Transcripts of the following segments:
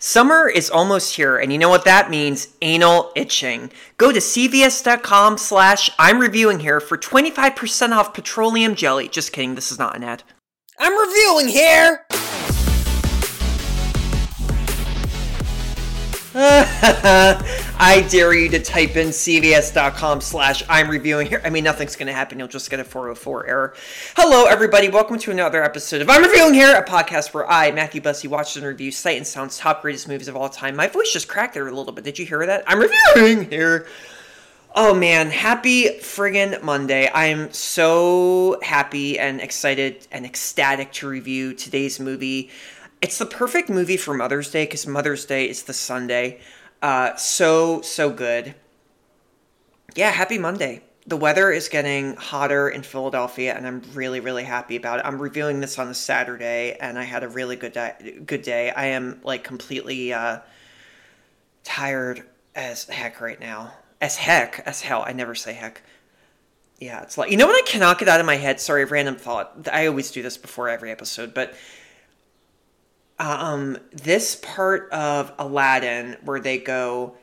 Summer is almost here, and you know what that means? Anal itching. Go to cvs.com slash I'm reviewing here for 25% off petroleum jelly. Just kidding, this is not an ad. I'm reviewing here! I dare you to type in cvs.com slash I'm reviewing here. I mean, nothing's going to happen. You'll just get a 404 error. Hello, everybody. Welcome to another episode of I'm Reviewing Here, a podcast where I, Matthew Bussey, watch and review Sight and Sound's top greatest movies of all time. My voice just cracked there a little bit. Did you hear that? I'm reviewing here. Oh man, happy friggin' Monday. I am so happy and excited and ecstatic to review today's movie. It's the perfect movie for Mother's Day because Mother's Day is the Sunday. Uh, so, so good. Yeah, happy Monday. The weather is getting hotter in Philadelphia, and I'm really, really happy about it. I'm reviewing this on a Saturday, and I had a really good day. Good day. I am like completely uh, tired as heck right now. As heck, as hell. I never say heck. Yeah, it's like you know what I cannot get out of my head. Sorry, random thought. I always do this before every episode, but um, this part of Aladdin where they go,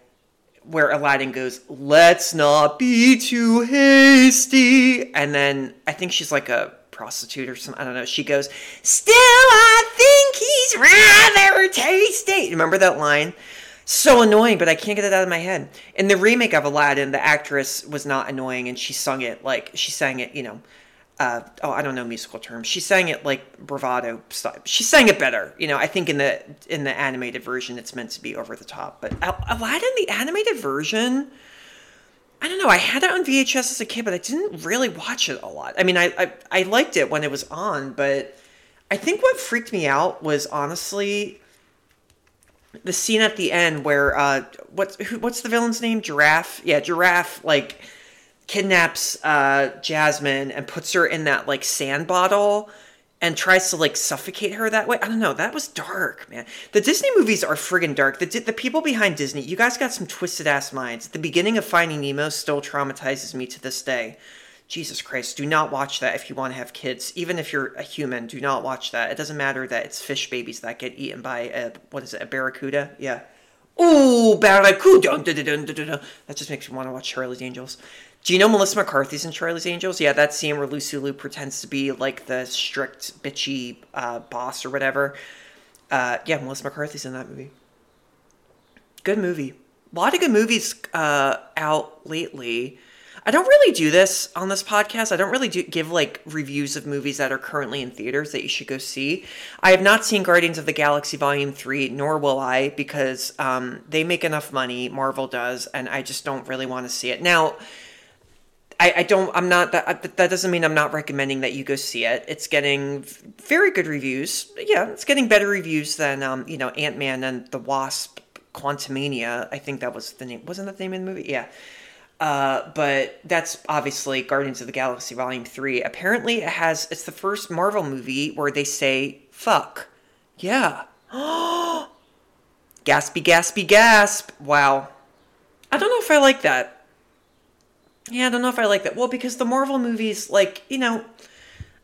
where Aladdin goes, let's not be too hasty. And then I think she's like a prostitute or something. I don't know. She goes, still, I think he's rather tasty. Remember that line? So annoying, but I can't get it out of my head. In the remake of Aladdin, the actress was not annoying and she sung it like, she sang it, you know, uh, oh, I don't know musical terms. She sang it like bravado style. She sang it better, you know. I think in the in the animated version, it's meant to be over the top. But Aladdin, the animated version, I don't know. I had it on VHS as a kid, but I didn't really watch it a lot. I mean, I I, I liked it when it was on, but I think what freaked me out was honestly the scene at the end where uh, what's who, what's the villain's name? Jafar. Yeah, Jafar. Like kidnaps uh, Jasmine and puts her in that like sand bottle and tries to like suffocate her that way. I don't know. That was dark, man. The Disney movies are friggin' dark. The the people behind Disney, you guys got some twisted ass minds. The beginning of Finding Nemo still traumatizes me to this day. Jesus Christ, do not watch that if you want to have kids. Even if you're a human, do not watch that. It doesn't matter that it's fish babies that get eaten by a what is it, a barracuda? Yeah. Ooh, barracuda. That just makes me want to watch Charlie's Angels. Do you know Melissa McCarthy's in Charlie's Angels? Yeah, that scene where Lucy Liu pretends to be like the strict, bitchy uh, boss or whatever. Uh, yeah, Melissa McCarthy's in that movie. Good movie. A lot of good movies uh, out lately. I don't really do this on this podcast. I don't really do, give like reviews of movies that are currently in theaters that you should go see. I have not seen Guardians of the Galaxy Volume 3, nor will I, because um, they make enough money, Marvel does, and I just don't really want to see it. Now, I, I don't I'm not that that doesn't mean I'm not recommending that you go see it. It's getting very good reviews. Yeah, it's getting better reviews than um, you know, Ant-Man and the Wasp Quantumania. I think that was the name. Wasn't that the name of the movie? Yeah. Uh, but that's obviously Guardians of the Galaxy Volume 3. Apparently it has it's the first Marvel movie where they say fuck. Yeah. gaspy gaspy gasp. Wow. I don't know if I like that. Yeah, I don't know if I like that. Well, because the Marvel movies, like, you know,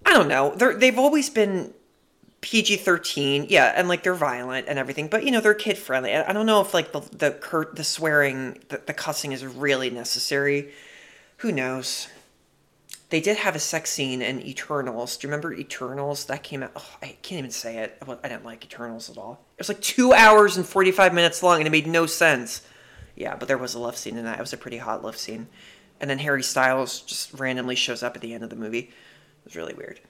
I don't know. They're they've always been PG thirteen, yeah, and like they're violent and everything, but you know they're kid friendly. I don't know if like the the curt the swearing the, the cussing is really necessary. Who knows? They did have a sex scene in Eternals. Do you remember Eternals? That came out. Oh, I can't even say it. I didn't like Eternals at all. It was like two hours and forty five minutes long, and it made no sense. Yeah, but there was a love scene in that. It was a pretty hot love scene and then Harry Styles just randomly shows up at the end of the movie. It was really weird.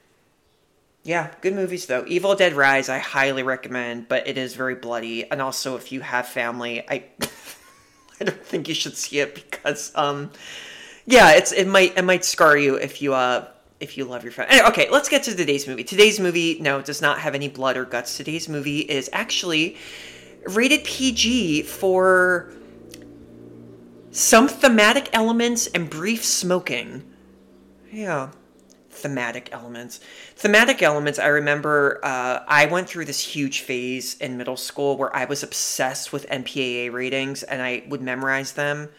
Yeah, good movies though. Evil Dead Rise I highly recommend, but it is very bloody and also if you have family, I I don't think you should see it because um yeah, it's it might it might scar you if you uh if you love your family. Anyway, okay, let's get to today's movie. Today's movie no, does not have any blood or guts. Today's movie is actually rated PG for some thematic elements and brief smoking. Yeah. Thematic elements. Thematic elements, I remember uh, I went through this huge phase in middle school where I was obsessed with MPAA ratings and I would memorize them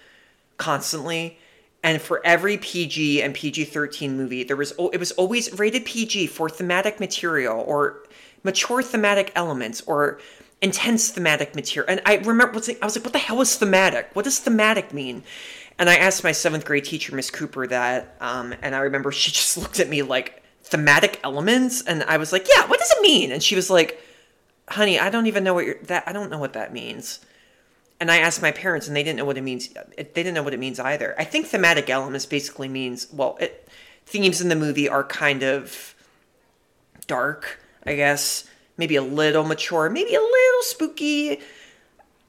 constantly. And for every PG and PG 13 movie, there was it was always rated PG for thematic material or mature thematic elements or intense thematic material. And I remember, I was like, what the hell is thematic? What does thematic mean? And I asked my seventh grade teacher, Miss Cooper, that, um, and I remember she just looked at me like thematic elements, and I was like, yeah, what does it mean? And she was like, honey, I don't even know what you're, that I don't know what that means. And I asked my parents, and they didn't know what it means. They didn't know what it means either. I think thematic elements basically means well, it, themes in the movie are kind of dark, I guess, maybe a little mature, maybe a little spooky,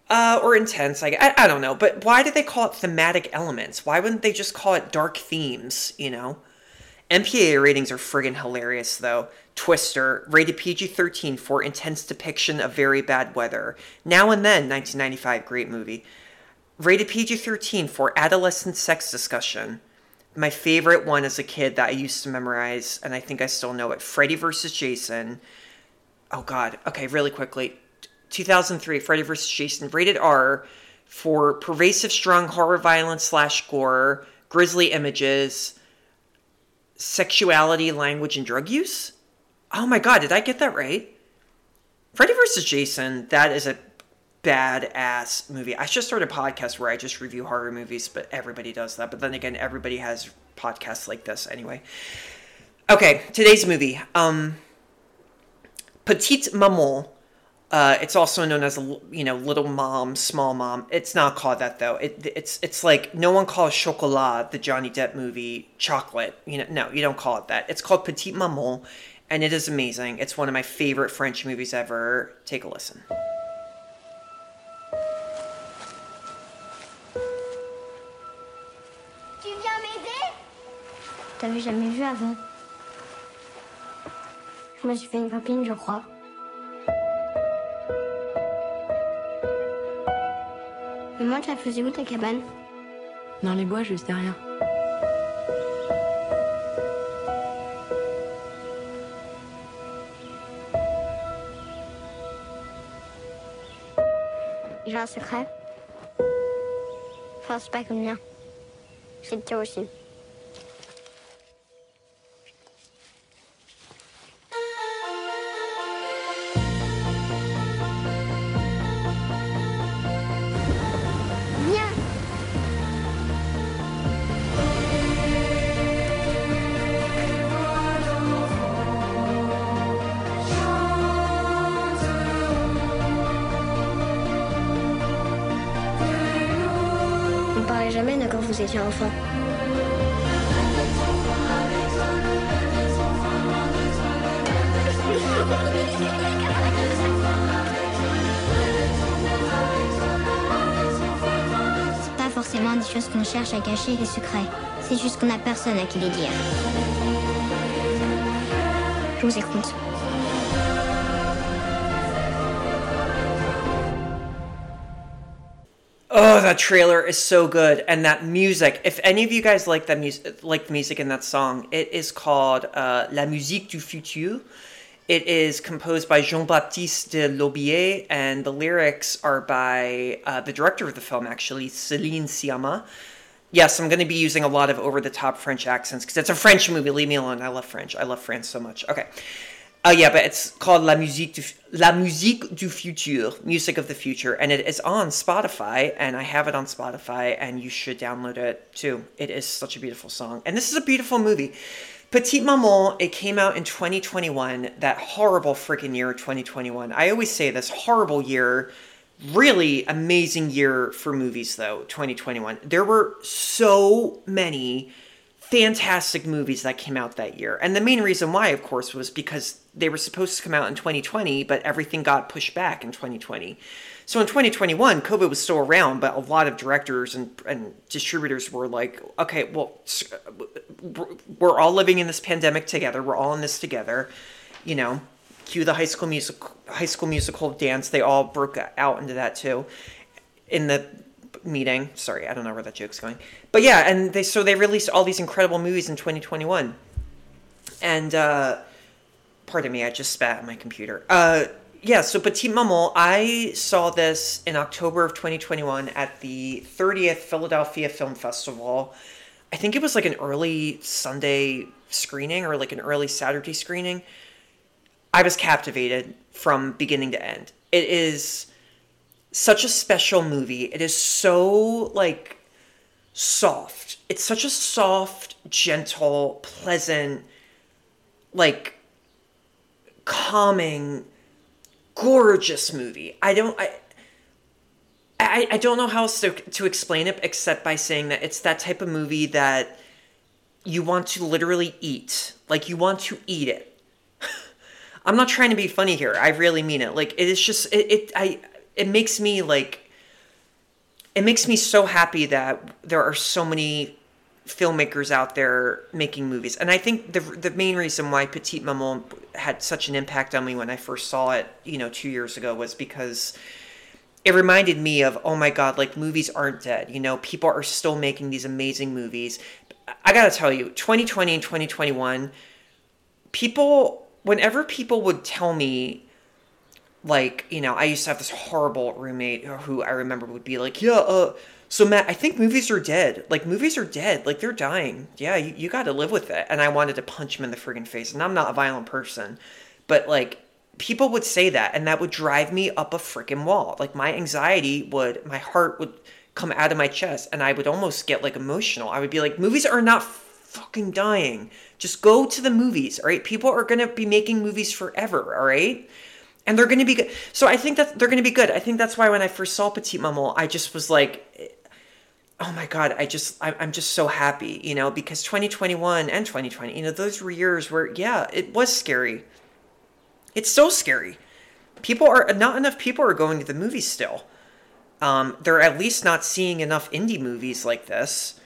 uh, or intense. I, I, I don't know. But why do they call it thematic elements? Why wouldn't they just call it dark themes? You know. MPAA ratings are friggin' hilarious, though. Twister, rated PG 13 for intense depiction of very bad weather. Now and Then, 1995, great movie. Rated PG 13 for adolescent sex discussion. My favorite one as a kid that I used to memorize, and I think I still know it Freddy vs. Jason. Oh, God. Okay, really quickly. 2003, Freddy vs. Jason, rated R for pervasive, strong horror, violence, slash gore, grisly images sexuality, language, and drug use. Oh my god, did I get that right? Freddy vs. Jason, that is a badass movie. I should start a podcast where I just review horror movies, but everybody does that. But then again, everybody has podcasts like this anyway. Okay, today's movie. Um Petite Maman uh, it's also known as you know little mom, small mom. It's not called that though. It, it's it's like no one calls chocolat the Johnny Depp movie chocolate. You know, no, you don't call it that. It's called Petite Maman, and it is amazing. It's one of my favorite French movies ever. Take a listen. Tu viens m'aider T'avais jamais vu avant Je me suis fait une copine, je crois. Maman, tu la faisais où ta cabane? Dans les bois, juste derrière. J'ai un secret. Enfin, c'est pas comme le mien. C'est le tien aussi. Cherche à cacher, les secrets. C'est juste qu'on a personne à qui les dire. Je vous écoute. Oh, that trailer is so good, and that music. If any of you guys like that music, like the music in that song, it is called uh, "La Musique du Futur." It is composed by Jean-Baptiste de Laubier, and the lyrics are by uh, the director of the film, actually, Céline Sciamma. Yes, I'm going to be using a lot of over-the-top French accents because it's a French movie. Leave me alone. I love French. I love France so much. Okay. Oh yeah, but it's called La Musique du La Musique du Futur, Music of the Future, and it is on Spotify, and I have it on Spotify, and you should download it too. It is such a beautiful song, and this is a beautiful movie. Petite Maman, it came out in 2021, that horrible freaking year, 2021. I always say this horrible year, really amazing year for movies though, 2021. There were so many fantastic movies that came out that year. And the main reason why, of course, was because they were supposed to come out in 2020, but everything got pushed back in 2020. So in 2021, COVID was still around, but a lot of directors and, and distributors were like, okay, well, we're all living in this pandemic together. We're all in this together. You know, cue the high school music, high school musical dance. They all broke out into that too in the meeting. Sorry, I don't know where that joke's going. But yeah, and they so they released all these incredible movies in 2021. And uh pardon me, I just spat on my computer. Uh yeah, so Petite Maman, I saw this in October of 2021 at the 30th Philadelphia Film Festival. I think it was like an early Sunday screening or like an early Saturday screening. I was captivated from beginning to end. It is such a special movie. It is so like soft. It's such a soft, gentle, pleasant, like calming, gorgeous movie. I don't I I, I don't know how else to, to explain it except by saying that it's that type of movie that you want to literally eat. Like you want to eat it. I'm not trying to be funny here. I really mean it. Like it is just it, it I it makes me like it makes me so happy that there are so many filmmakers out there making movies. And I think the the main reason why Petite Maman had such an impact on me when I first saw it, you know, 2 years ago was because it reminded me of oh my god like movies aren't dead you know people are still making these amazing movies i gotta tell you 2020 and 2021 people whenever people would tell me like you know i used to have this horrible roommate who i remember would be like yeah uh so matt i think movies are dead. Like movies are dead. Like they're dying. Yeah you, you gotta live with it. And i wanted to punch him in the friggin' face. And i'm not a violent person but like people would say that and that would drive me up a freaking wall. Like my anxiety would my heart would come out of my chest and i would almost get like emotional. I would be like movies are not fucking dying. Just go to the movies all right? People are going to be making movies forever all right? And they're going to be good. So i think that they're going to be good. I think that's why when i first saw petite maman i just was like oh my god i just i'm just so happy you know? Because 2021 and 2020 you know those were years where yeah it was scary. It's so scary. People are not enough people are going to the movies still. Um, they're at least not seeing enough indie movies like this.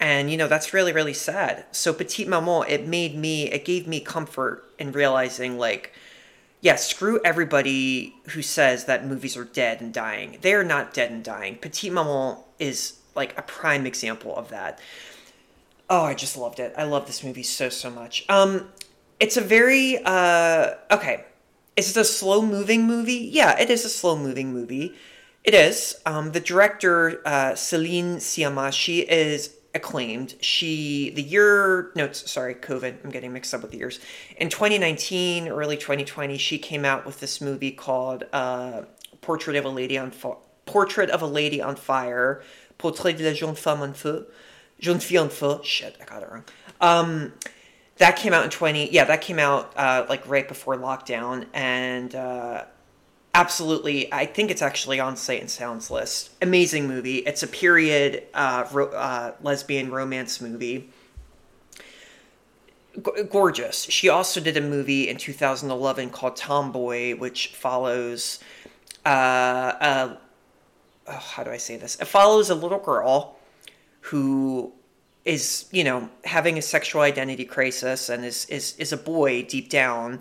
And you know, that's really, really sad. So Petite Maman, it made me it gave me comfort in realizing like, yeah, screw everybody who says that movies are dead and dying. They are not dead and dying. Petite Maman is like a prime example of that. Oh, I just loved it. I love this movie so so much. Um, it's a very uh okay is it a slow moving movie yeah it is a slow moving movie it is um the director uh celine sciamma she is acclaimed. She the year no sorry covid i'm getting mixed up with the years. In 2019 early 2020 she came out with this movie called uh portrait of a lady on fire portrait of a lady on fire portrait de la jeune femme en feu jeune fille en feu. Shit i got it wrong. Um that came out in 20 yeah that came out uh, like right before lockdown and uh, absolutely. I think it's actually on sight and sounds list. Amazing movie. It's a period uh, ro- uh, lesbian romance movie. G- gorgeous. She also did a movie in 2011 called tomboy which follows uh, oh, how do i say this? It follows a little girl who is you know having a sexual identity crisis and is is is a boy deep down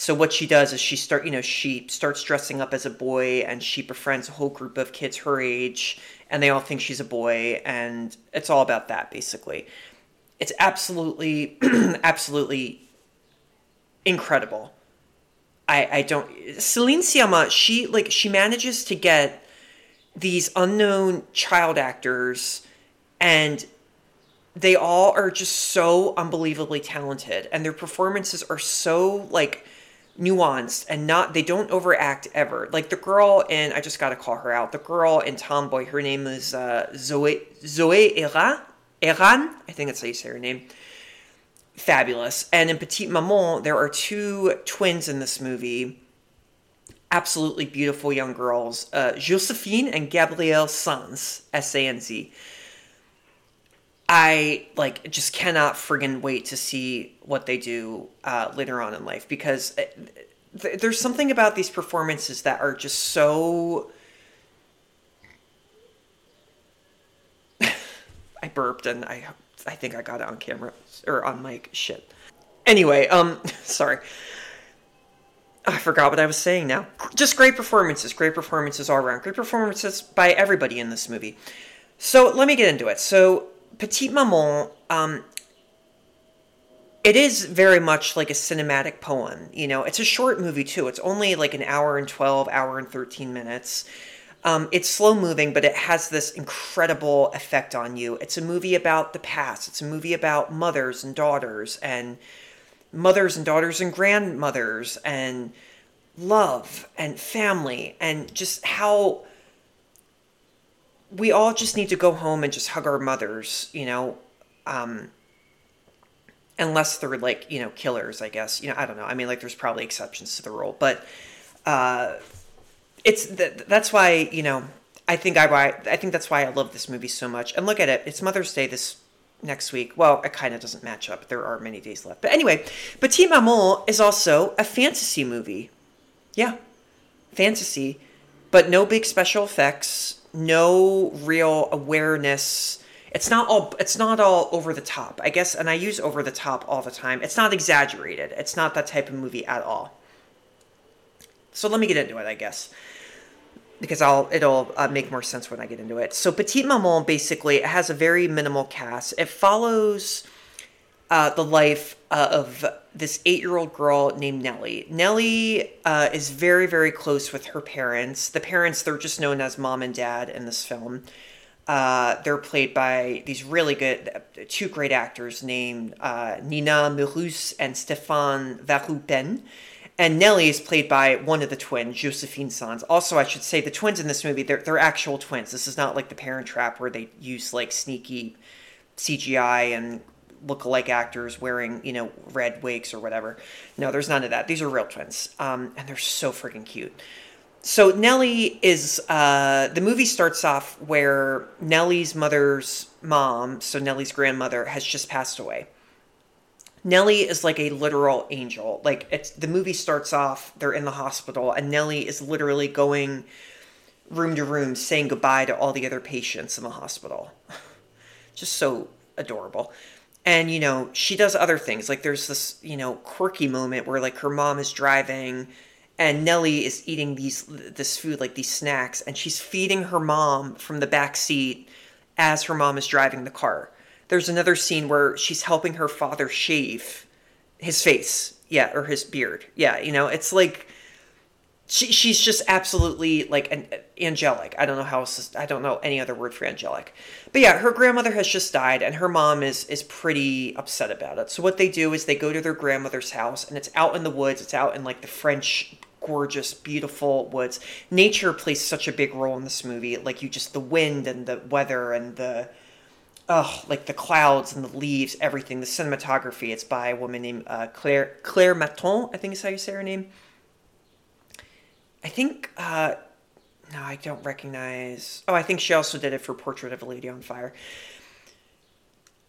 so what she does is she start you know she starts dressing up as a boy and she befriends a whole group of kids her age and they all think she's a boy and it's all about that basically. It's absolutely absolutely incredible. I i don't celine sciamma she like she manages to get these unknown child actors and they all are just so unbelievably talented and their performances are so like nuanced and not they don't overact ever. Like the girl and i just gotta call her out the girl in tomboy her name is uh, zoe zoe Héran Héran i think that's how you say her name. Fabulous. And in petite maman there are two twins in this movie. Absolutely beautiful young girls uh, josephine and gabrielle sanz s-a-n-z I like just cannot friggin' wait to see what they do uh, later on in life because uh, th- there's something about these performances that are just so. I burped and I I think I got it on camera or on mic. Shit. Anyway, um, sorry. I forgot what I was saying now. Just great performances, great performances all around. Great performances by everybody in this movie. So let me get into it. So Petite Maman, um, it is very much like a cinematic poem. You know, it's a short movie too. It's only like an hour and 12, hour and 13 minutes. Um, it's slow moving, but it has this incredible effect on you. It's a movie about the past. It's a movie about mothers and daughters and mothers and daughters and grandmothers and love and family and just how we all just need to go home and just hug our mothers, you know, um, unless they're like, you know, killers, I guess. You know, I don't know. I mean, like, there's probably exceptions to the rule, but uh, it's th- that's why, you know, I think I why I think that's why I love this movie so much. And look at it, it's Mother's Day this next week. Well, it kind of doesn't match up. There are many days left. But anyway, Petite Maman is also a fantasy movie. Yeah, fantasy, but no big special effects, no real awareness. It's not all it's not all over the top. I guess and I use over the top all the time. It's not exaggerated. It's not that type of movie at all. So let me get into it, I guess because I'll it'll uh, make more sense when I get into it. So Petite Maman basically has a very minimal cast. It follows uh, the life uh, of this eight-year-old girl named Nelly. Nelly uh, is very very close with her parents. The parents they're just known as mom and dad in this film. Uh, they're played by these really good, two great actors named uh, Nina Meurisse and Stéphane Varupenne. And Nelly is played by one of the twins, Josephine Sanz. Also, I should say the twins in this movie, they're, they're actual twins. This is not like the Parent Trap where they use like sneaky CGI and look-alike actors wearing, you know, red wigs or whatever. No, there's none of that. These are real twins. Um, and they're so freaking cute. So Nelly is, uh, the movie starts off where Nelly's mother's mom, so Nelly's grandmother, has just passed away. Nelly is like a literal angel. Like it's the movie starts off, they're in the hospital, and Nelly is literally going room to room saying goodbye to all the other patients in the hospital. Just so adorable. And you know, she does other things. Like there's this, you know, quirky moment where like her mom is driving and Nelly is eating these this food like these snacks and she's feeding her mom from the back seat as her mom is driving the car. There's another scene where she's helping her father shave his face. Yeah or his beard. Yeah you know it's like she, she's just absolutely like an angelic i don't know how else i don't know any other word for angelic but yeah her grandmother has just died and her mom is is pretty upset about it so what they do is they go to their grandmother's house and it's out in the woods it's out in like the french gorgeous beautiful woods nature plays such a big role in this movie like you just the wind and the weather and the oh, like the clouds and the leaves, everything. The cinematography. It's by a woman named uh, Claire Claire Mathon. I think is how you say her name. I think. Uh, no, I don't recognize. Oh, I think she also did it for Portrait of a Lady on Fire.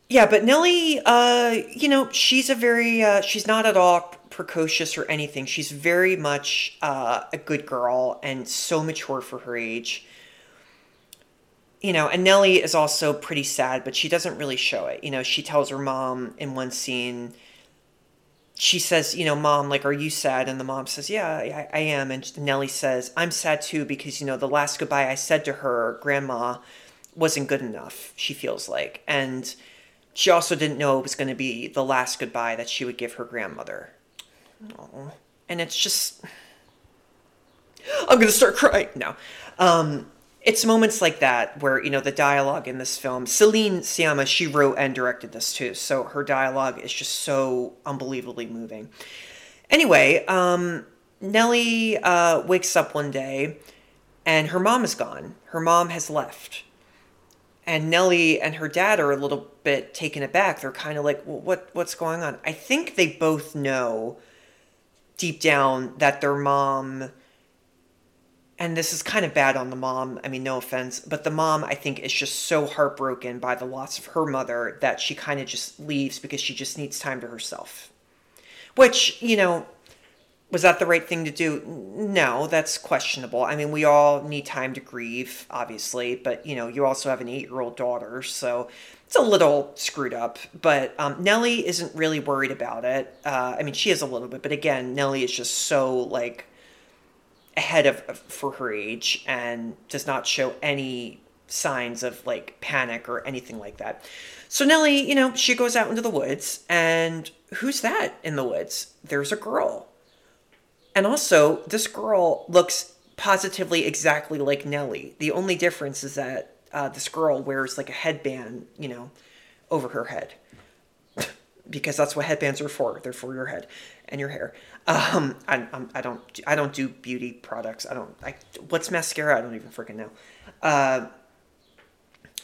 Yeah, but Nelly, uh, you know, she's a very, uh, she's not at all precocious or anything. She's very much uh, a good girl and so mature for her age you know, and Nelly is also pretty sad, but she doesn't really show it. You know, she tells her mom in one scene, she says, you know, mom, like, are you sad? And the mom says, yeah, I, I am. And Nelly says, I'm sad too because, you know, the last goodbye I said to her, grandma, wasn't good enough, she feels like. And she also didn't know it was going to be the last goodbye that she would give her grandmother. Aww. And it's just. I'm going to start crying. No. Um, it's moments like that where you know the dialogue in this film celine sciamma she wrote and directed this too so her dialogue is just so unbelievably moving. Anyway um, nelly uh, wakes up one day and her mom is gone. Her mom has left. And nelly and her dad are a little bit taken aback. They're kind of like well, what what's going on? I think they both know deep down that their mom and this is kind of bad on the mom. I mean, no offense, but the mom, I think, is just so heartbroken by the loss of her mother that she kind of just leaves because she just needs time to herself. Which, you know, was that the right thing to do? No, that's questionable. I mean, we all need time to grieve, obviously, but, you know, you also have an eight year old daughter, so it's a little screwed up. But um, Nelly isn't really worried about it. Uh, I mean, she is a little bit, but again, Nelly is just so, like, ahead of for her age and does not show any signs of like panic or anything like that. So Nelly, you know, she goes out into the woods and who's that in the woods? There's a girl. And also, this girl looks positively exactly like Nelly. The only difference is that uh, this girl wears like a headband, you know, over her head. because that's what headbands are for. They're for your head and your hair. Um, I, I'm, I don't I don't do beauty products. I don't. I, what's mascara? I don't even freaking know. Uh,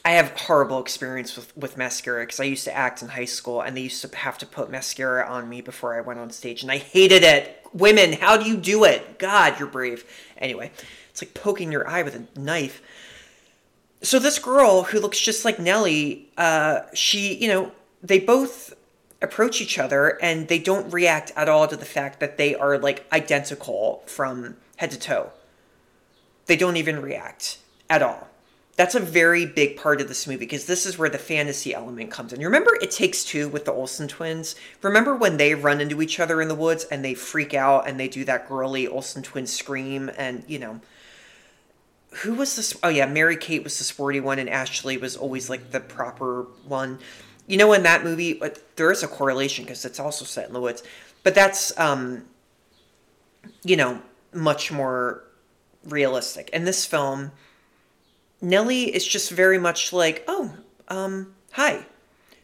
I have horrible experience with, with mascara because I used to act in high school and they used to have to put mascara on me before I went on stage and I hated it. Women, how do you do it? God, you're brave. Anyway, it's like poking your eye with a knife. So this girl who looks just like Nelly, uh, she, you know, they both approach each other and they don't react at all to the fact that they are like identical from head to toe. They don't even react at all that's a very big part of this movie because this is where the fantasy element comes in. You remember It Takes Two with the Olsen twins? Remember when they run into each other in the woods and they freak out and they do that girly Olsen twins scream and, you know, who was this? Oh, yeah, Mary Kate was the sporty one and Ashley was always like the proper one. You know, in that movie, there is a correlation because it's also set in the woods, but that's, um, you know, much more realistic. In this film, Nelly is just very much like, oh, um, hi.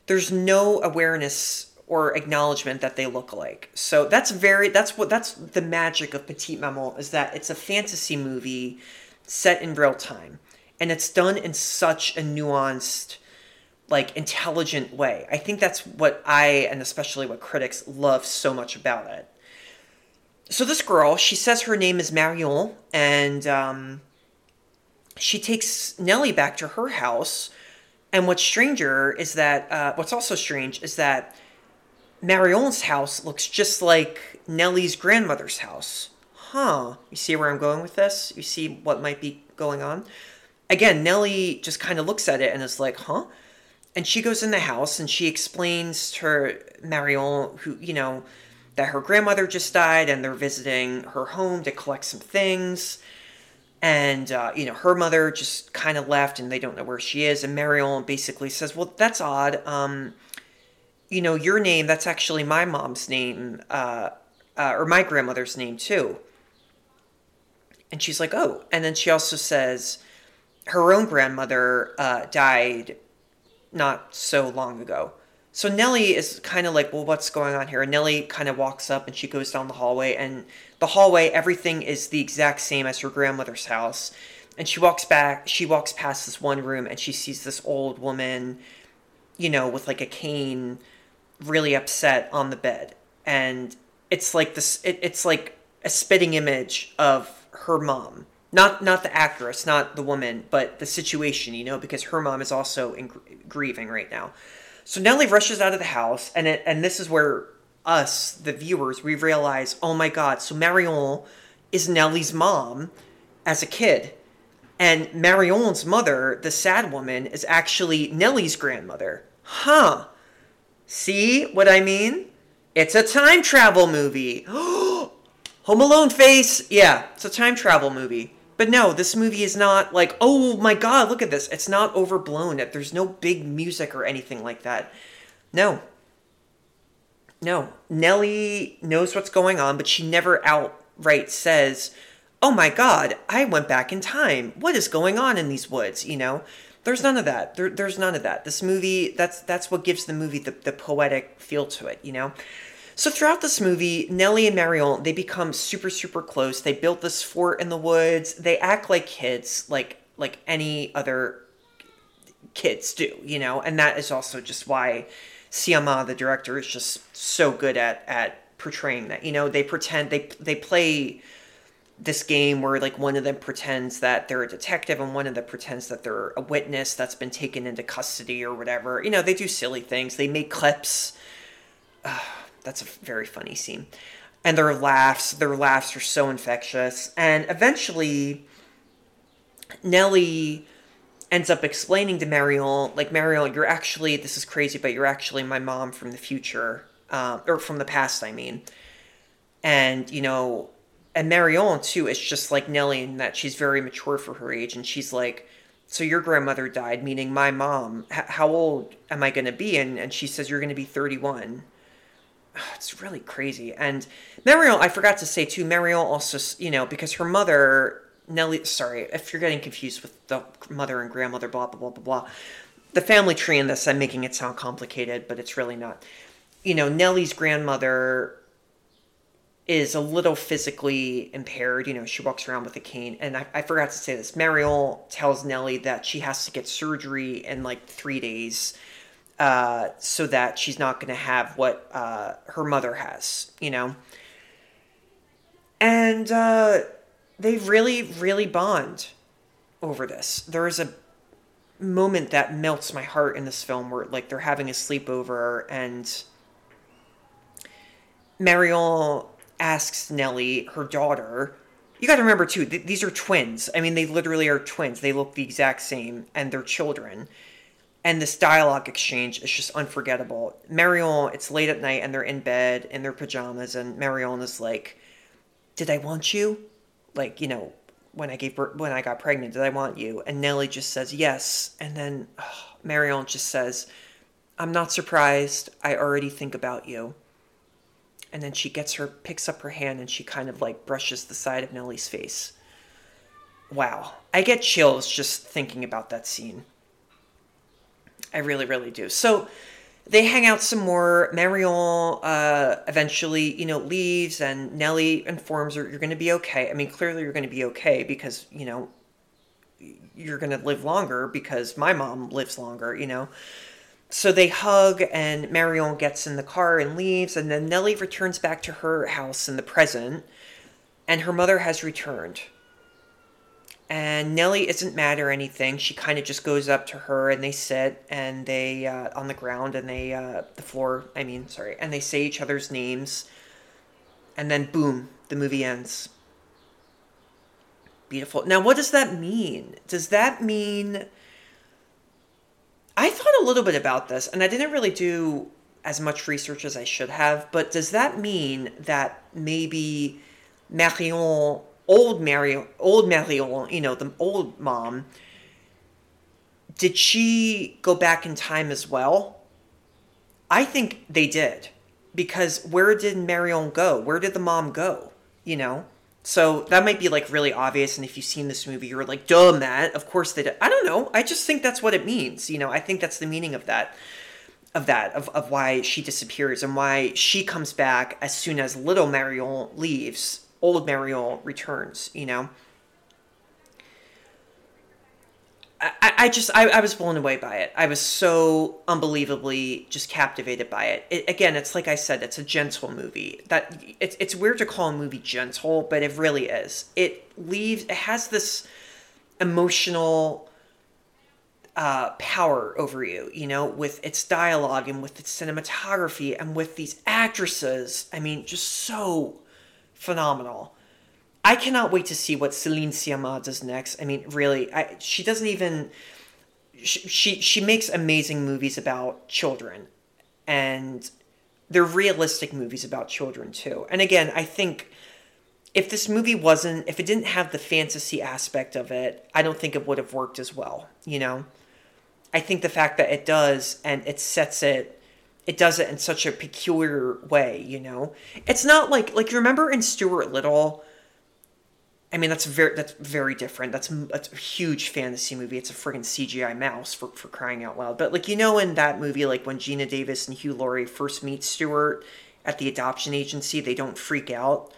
There's no awareness or acknowledgement that they look alike. So that's very that's what that's the magic of Petite Maman is that it's a fantasy movie set in real time. And it's done in such a nuanced, like intelligent way. I think that's what I and especially what critics love so much about it. So this girl, she says her name is Marion, and um, she takes Nelly back to her house. And what's stranger is that, uh, what's also strange is that Marion's house looks just like Nelly's grandmother's house. Huh. You see where I'm going with this? You see what might be going on? Again, Nelly just kind of looks at it and is like, huh? And she goes in the house and she explains to Marion, who, you know, that her grandmother just died and they're visiting her home to collect some things. And uh, you know her mother just kind of left and they don't know where she is. And marion basically says well that's odd. Um, you know your name that's actually my mom's name uh, uh, or my grandmother's name too. And she's like oh. And then she also says her own grandmother uh, died not so long ago so Nelly is kind of like, well, what's going on here? And Nelly kind of walks up and she goes down the hallway, and the hallway, everything is the exact same as her grandmother's house. And she walks back, she walks past this one room, and she sees this old woman, you know, with like a cane, really upset on the bed. And it's like this, it, it's like a spitting image of her mom. Not, not the actress, not the woman, but the situation, you know, because her mom is also in, grieving right now. So Nelly rushes out of the house, and it, and this is where us, the viewers, we realize, oh my god, so Marion is Nelly's mom as a kid. And Marion's mother, the sad woman, is actually Nelly's grandmother. Huh. See what I mean? It's a time travel movie. Home Alone face. Yeah, it's a time travel movie. But no, this movie is not like, oh my god, look at this. It's not overblown. There's no big music or anything like that. No. No. Nelly knows what's going on, but she never outright says, oh my god, I went back in time. What is going on in these woods? You know? There's none of that. There, there's none of that. This movie, that's that's what gives the movie the, the poetic feel to it, you know? So throughout this movie, Nelly and Marion, they become super, super close. They built this fort in the woods. They act like kids, like like any other kids do, you know. And that is also just why Sciamma, the director, is just so good at at portraying that. You know, they pretend they they play this game where like one of them pretends that they're a detective and one of them pretends that they're a witness that's been taken into custody or whatever. You know, they do silly things. They make clips. Uh, that's a very funny scene. And their laughs, their laughs are so infectious. And eventually, Nelly ends up explaining to Marion, like, Marion, you're actually, this is crazy, but you're actually my mom from the future, um, or from the past, I mean. And, you know, and Marion, too, is just like Nelly in that she's very mature for her age. And she's like, so your grandmother died, meaning my mom. H- how old am I going to be? And, and she says, you're going to be 31. it's really crazy. And Marion, I forgot to say too, Marion also, you know, because her mother, Nelly, sorry, if you're getting confused with the mother and grandmother, blah, blah, blah, blah, blah. The family tree in this, I'm making it sound complicated, but it's really not. You know, Nelly's grandmother is a little physically impaired. You know, she walks around with a cane. And I, I forgot to say this. Marion tells Nelly that she has to get surgery in like three days uh, so that she's not going to have what uh, her mother has, you know? And uh, they really, really bond over this. There is a moment that melts my heart in this film where, like, they're having a sleepover and Marion asks Nelly, her daughter, you got to remember too, th- these are twins. I mean, they literally are twins. They look the exact same, and they're children. And this dialogue exchange is just unforgettable. Marion, it's late at night, and they're in bed in their pajamas, and Marion is like, "Did I want you? Like, you know, when I gave birth, when I got pregnant, did I want you?" And Nelly just says yes, and then oh, Marion just says, "I'm not surprised. I already think about you." and then she gets her picks up her hand and she kind of like brushes the side of Nelly's face. Wow. I get chills just thinking about that scene. I really, really do. So they hang out some more. Marion uh, eventually, you know, leaves, and Nelly informs her, "You're going to be okay." I mean, clearly, you're going to be okay because you know you're going to live longer because my mom lives longer. You know, so they hug, and Marion gets in the car and leaves, and then Nelly returns back to her house in the present, and her mother has returned. And Nelly isn't mad or anything. She kind of just goes up to her, and they sit, and they uh, on the ground, and they uh, the floor. I mean, sorry, and they say each other's names, and then boom, the movie ends. Beautiful. Now, what does that mean? Does that mean? I thought a little bit about this, and I didn't really do as much research as I should have. But does that mean that maybe Marion, old Marion, old Marion, you know, the old mom, did she go back in time as well? I think they did, because where did Marion go? Where did the mom go? You know. So that might be like really obvious, and if you've seen this movie, you're like, "Duh, Matt." Of course they did. I don't know. I just think that's what it means. You know, I think that's the meaning of that, of that, of, of why she disappears and why she comes back as soon as little Marion leaves. Old Marion returns. You know. I, I just I, I was blown away by it. I was so unbelievably just captivated by it. it. Again, it's like I said, it's a gentle movie. That it's it's weird to call a movie gentle, but it really is. It leaves it has this emotional uh, power over you, you know, with its dialogue and with its cinematography and with these actresses. I mean, just so phenomenal. I cannot wait to see what Celine Sciamma does next. I mean, really, I, she doesn't even. She, she she makes amazing movies about children, and they're realistic movies about children too. And again, I think if this movie wasn't, if it didn't have the fantasy aspect of it, I don't think it would have worked as well. You know, I think the fact that it does and it sets it it does it in such a peculiar way, you know. It's not like like you remember in Stuart Little I mean, that's very that's very different. That's that's a huge fantasy movie. It's a friggin' CGI mouse for for crying out loud. But like you know, in that movie, like when Geena Davis and Hugh Laurie first meet Stuart at the adoption agency, they don't freak out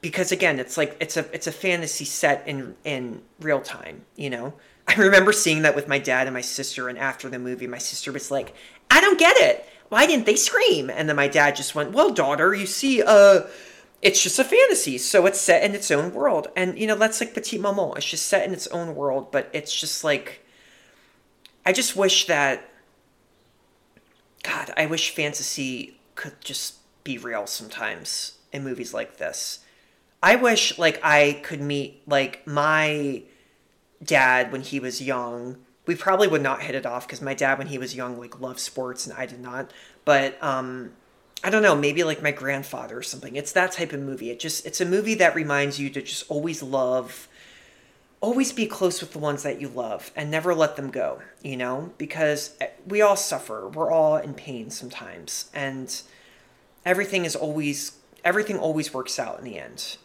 because again, it's like it's a it's a fantasy set in in real time. You know, I remember seeing that with my dad and my sister, and after the movie, my sister was like, "I don't get it. Why didn't they scream?" And then my dad just went, "Well, daughter, you see, uh." it's just a fantasy so it's set in its own world and you know that's like Petit maman it's just set in its own world but it's just like i just wish that god i wish fantasy could just be real sometimes in movies like this i wish like i could meet like my dad when he was young we probably would not hit it off because my dad when he was young like loved sports and i did not but um I don't know, maybe like my grandfather or something. It's that type of movie. It just it's a movie that reminds you to just always love always be close with the ones that you love and never let them go, you know? Because eh, we all suffer. We're all in pain sometimes. And everything is always everything always works out in the end.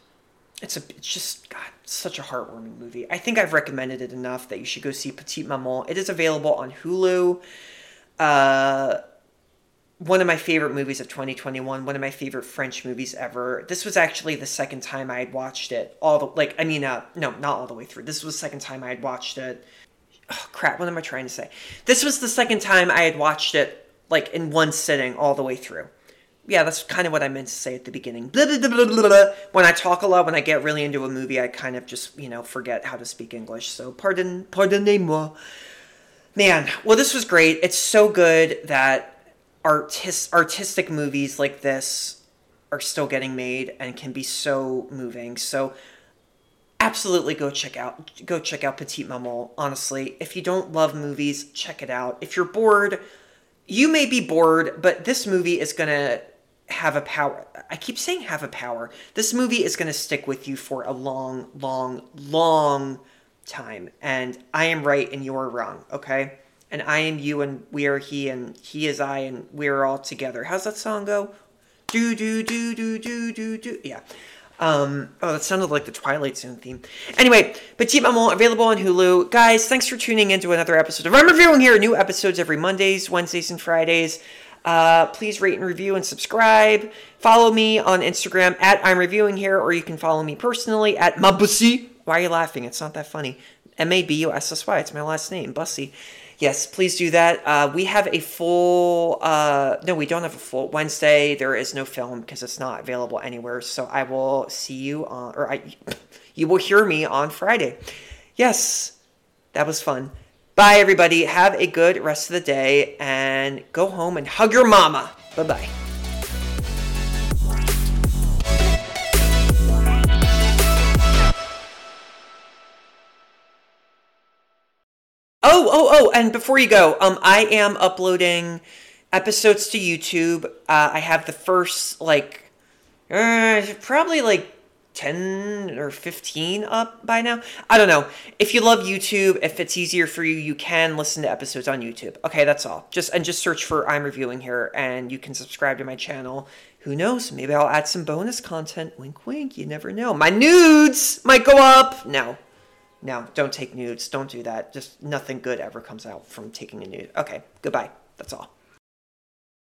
It's a it's just god, such a heartwarming movie. I think I've recommended it enough that you should go see Petite Maman. It is available on Hulu. Uh one of my favorite movies of 2021, one of my favorite French movies ever. This was actually the second time I had watched it. All the like, I mean, uh, no, not all the way through. This was the second time I had watched it. Oh, crap, what am I trying to say? This was the second time I had watched it like in one sitting all the way through. Yeah, that's kind of what I meant to say at the beginning. Blah, blah, blah. When I talk a lot, when I get really into a movie, I kind of just, you know, forget how to speak English. So pardon, pardonnez-moi. Man, well, this was great. It's so good that artist artistic movies like this are still getting made and can be so moving. So absolutely go check out go check out Petite Maman. Honestly, if you don't love movies, check it out. If you're bored, you may be bored, but this movie is gonna have a power. I keep saying have a power. This movie is gonna stick with you for a long, long, long time. And I am right and you're wrong. Okay and I am you and we are he and he is I and we are all together. How's that song go? Do do do do do do do. Yeah. Um, oh, that sounded like the Twilight Zone theme. Anyway, Petite Maman available on Hulu. Guys, thanks for tuning in to another episode of I'm Reviewing here. New episodes every Mondays, Wednesdays, and Fridays. Uh, please rate and review and subscribe. Follow me on Instagram at I'm Reviewing here, or you can follow me personally at Mabussy. Why are you laughing? It's not that funny. M A B U S S Y. It's my last name, Bussy yes, please do that. Uh, we have a full, uh, no, we don't have a full Wednesday. There is no film because it's not available anywhere. So I will see you on, or I, you will hear me on Friday. Yes, that was fun. Bye, everybody. Have a good rest of the day and go home and hug your mama. Bye bye. Oh, oh, oh, and before you go, um, I am uploading episodes to YouTube. Uh, I have the first, like, uh, probably like 10 or 15 up by now. I don't know. If you love YouTube, if it's easier for you, you can listen to episodes on YouTube. Okay, that's all. Just and just search for I'm reviewing here and you can subscribe to my channel. Who knows? Maybe I'll add some bonus content. Wink wink, you never know. My nudes might go up. No. No, don't take nudes. Don't do that. Just nothing good ever comes out from taking a nude. Okay, goodbye. That's all.